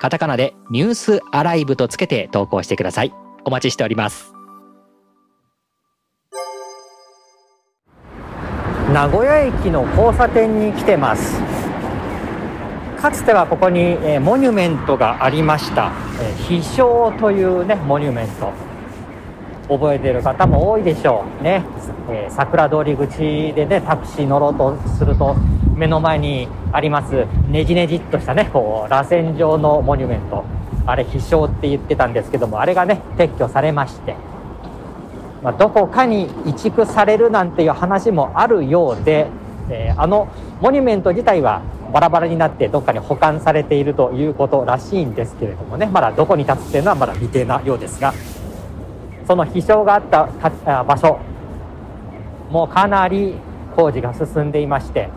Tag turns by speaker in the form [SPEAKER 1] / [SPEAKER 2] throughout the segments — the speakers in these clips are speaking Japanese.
[SPEAKER 1] カタカナでニュースアライブとつけて投稿してください。お待ちしております。
[SPEAKER 2] 名古屋駅の交差点に来てます。かつてはここに、え、モニュメントがありました、えー、飛翔というねモニュメント。覚えている方も多いでしょうね、えー、桜通り口でねタクシー乗ろうとすると目の前にありますねじねじっとしたねこう螺旋状のモニュメント。あれ飛翔って言ってたんですけどもあれがね撤去されまして、まあ、どこかに移築されるなんていう話もあるようで、えー、あのモニュメント自体はバラバラになってどっかに保管されているということらしいんですけれどもね。まだどこに立つっていうのはまだ未定なようですが。その飛翔があった場所。もうかなり工事が進んでいまして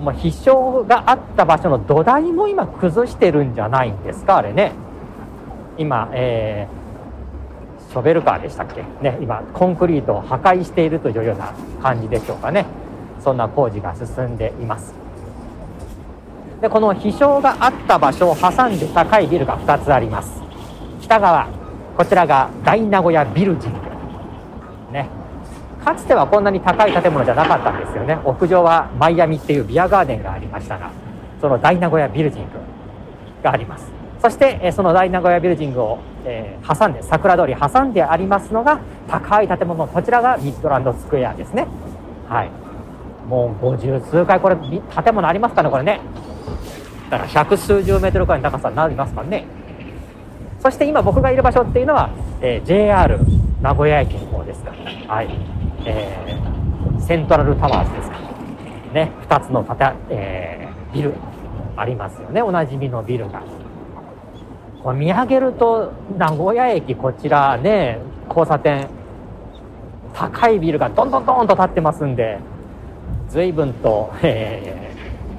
[SPEAKER 2] もう飛翔があった場所の土台も今崩してるんじゃないんですかあれね。今、えー、ショベルカーでしたっけ？ね今コンクリートを破壊しているというような感じでしょうかね。そんな工事が進んでいます。でこの飛翔があった場所を挟んで高いビルが2つあります。北側こちらが大名古屋ビルジンかつてはこんなに高い建物じゃなかったんですよね。屋上はマイアミっていうビアガーデンがありましたがその大名古屋ビルジングがあります。そしてその大名古屋ビルジングを、挟んで桜通り挟んでありますのが高い建物こちらがミッドランドスクエアですね。はい。もう50数回これ建物ありますかねこれね。だから百数十メートルくらいの高さになりますからね。そして今僕がいる場所っていうのは、え、JR 名古屋駅の方ですか。はい、えー、セントラルタワーズですか。ね2つの建、えー、ビルありますよね。おなじみのビルが。これ見上げると名古屋駅こちらね交差点高いビルがどんどんどんと建ってますんで随分と、え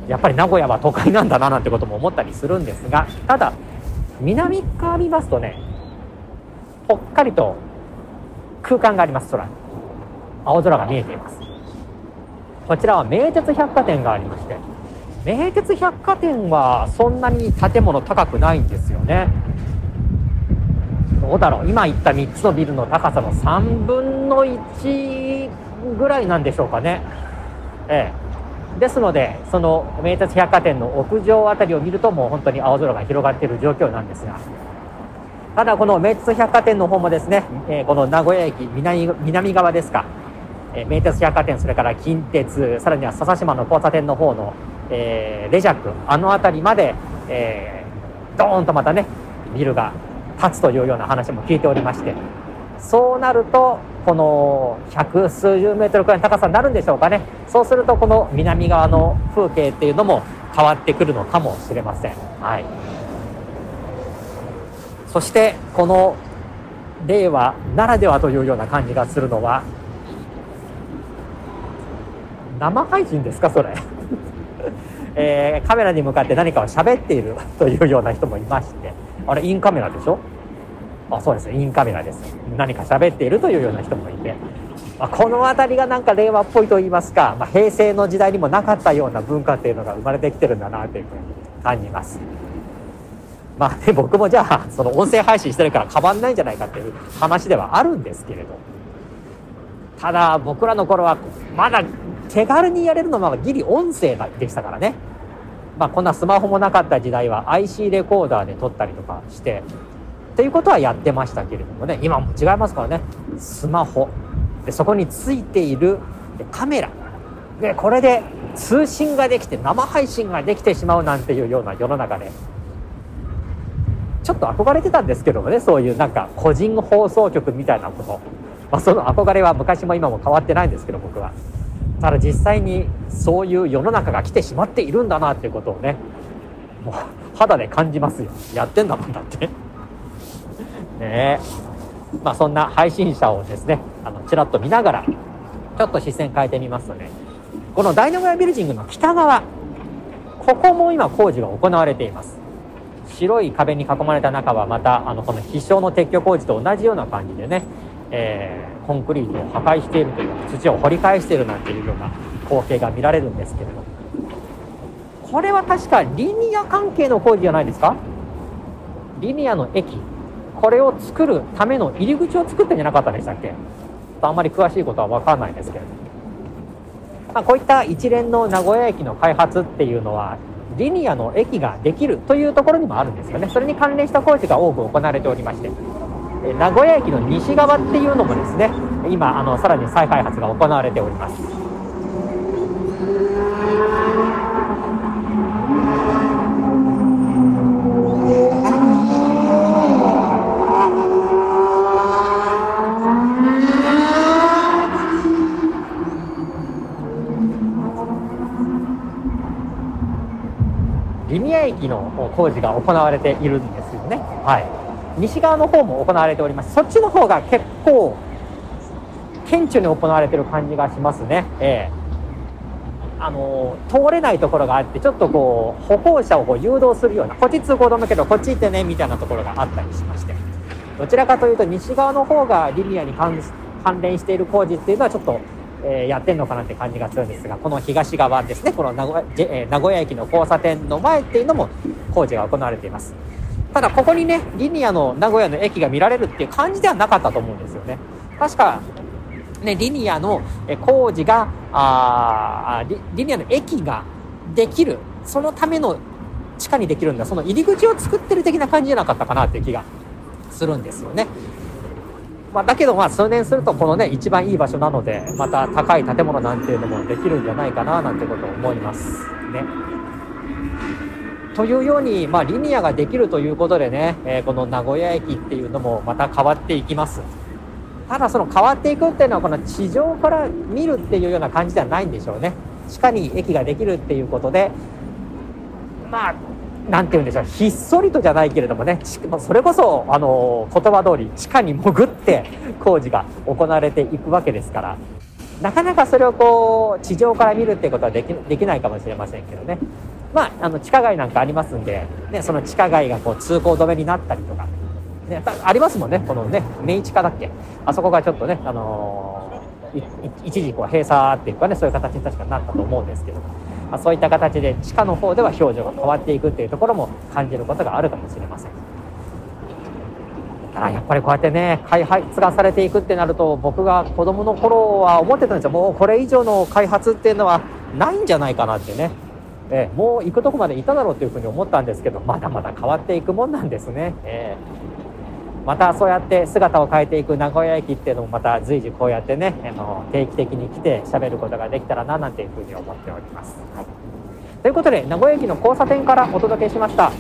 [SPEAKER 2] ー、やっぱり名古屋は都会なんだななんてことも思ったりするんですがただ南側見ますとねぽっかりと空間があります空に青空が見えています。こちらは名鉄百貨店がありまして名鉄百貨店はそんなに建物高くないんですよね。どうだろう。今言った3つのビルの高さの3分の1ぐらいなんでしょうかね。ええ。ですのでその名鉄百貨店の屋上あたりを見るともう本当に青空が広がっている状況なんですがただこの名鉄百貨店の方もですね、えー、この名古屋駅南南側ですか、えー、名鉄百貨店それから近鉄さらには笹島の交差点の方の、えー、レジャックあの辺りまで、えー、ドーンとまたねビルが建つというような話も聞いておりましてそうなるとこの百数十メートルくらいの高さになるんでしょうかね。そうするとこの南側の風景っていうのも変わってくるのかもしれません、はい、そしてこの令和ならではというような感じがするのは生配信ですかそれ？えー、カメラに向かって何かを喋っている というような人もいまして。あれインカメラでしょ？あそうですインカメラです。何か喋っているというような人もいて、まあ、この辺りがなんか令和っぽいと言いますか、まあ、平成の時代にもなかったような文化っていうのが生まれてきてるんだなというふうに感じます。まあね僕もじゃあその音声配信してるから変わんないんじゃないかっていう話ではあるんですけれどただ僕らの頃はまだ手軽にやれるのはギリ音声でしたからね。まあこんなスマホもなかった時代は IC レコーダーで撮ったりとかしてっていうことはやってましたけれどもね。今も違いますからね。スマホ。でそこについているカメラ。でこれで通信ができて生配信ができてしまうなんていうような世の中で。ちょっと憧れてたんですけどもねそういうなんか個人放送局みたいなこと、まあ、その憧れは昔も今も変わってないんですけど僕は。ただ実際にそういう世の中が来てしまっているんだなっていうことをねもう肌で感じますよ。やってんだもんだって。ねえ。まあそんな配信者をですねあのちらっと見ながらちょっと視線変えてみますとね。このダイナモヤビルジングの北側ここも今工事が行われています。白い壁に囲まれた中はまたあのこの必勝の撤去工事と同じような感じでね、えー、コンクリートを破壊しているというか土を掘り返しているなんていうような光景が見られるんですけれども。これは確かリニア関係の工事じゃないですか？リニアの駅。これを作るための入り口を作ってんじゃなかったでしたっけ？あんまり詳しいことは分かんないですけれど、まあ、こういった一連の名古屋駅の開発っていうのはリニアの駅ができるというところにもあるんですよね。それに関連した工事が多く行われておりまして。名古屋駅の西側っていうのもですね今あのさらに再開発が行われておりますリニア駅の工事が行われているんですよね。はい。西側の方も行われております。そっちの方が結構、顕著に行われてる感じがしますね。ええあの通れないところがあってちょっとこう歩行者をこう誘導するようなこっち通行止めけどこっち行ってねみたいなところがあったりしましてどちらかというと西側の方がリニアに関連している工事っていうのはちょっとえー、やってんのかなって感じがするんですがこの東側ですねこの名古屋,、え、名古屋駅の交差点の前っていうのも工事が行われていますただここにねリニアの名古屋の駅が見られるっていう感じではなかったと思うんですよね。確かねリニアの工事があリリニアの駅ができる。そのための地下にできるんだ。その入り口を作ってる的な感じじゃなかったかなっていう気がするんですよね。まあ、だけどまあ数年するとこのね一番いい場所なのでまた高い建物なんていうのもできるんじゃないかななんてことを思いますね。というように、まあ、リニアができるということでね、えー、この名古屋駅っていうのもまた変わっていきます。ただその変わっていくっていうのはこの地上から見るっていうような感じではないんでしょうね。地下に駅ができるっていうことでまあなんて言うんでしょうひっそりとじゃないけれどもねそれこそあの言葉通り地下に潜って工事が行われていくわけですからなかなかそれをこう地上から見るっていうことはできできないかもしれませんけどねまああの地下街なんかありますんで、ね、その地下街がこう通行止めになったりとか、ね、ありますもんねこのね明治化だっけ。あそこがちょっとね、あのー、一時こう閉鎖っていうかねそういう形に確かなったと思うんですけど。まあ、そういった形で地下の方では表情が変わっていくっていうところも感じることがあるかもしれません。ただやっぱりこうやってね開発がされていくってなると僕が子供の頃は思ってたんですよ。もうこれ以上の開発っていうのはないんじゃないかなってね。えもう行くとこまでいただろうというふうに思ったんですけどまだまだ変わっていくもんなんですね、えーまたそうやって姿を変えていく名古屋駅っていうのもまた随時こうやってねあの定期的に来て喋ることができたらななんていうふうに思っております。はい、ということで名古屋駅の交差点からお届けしました。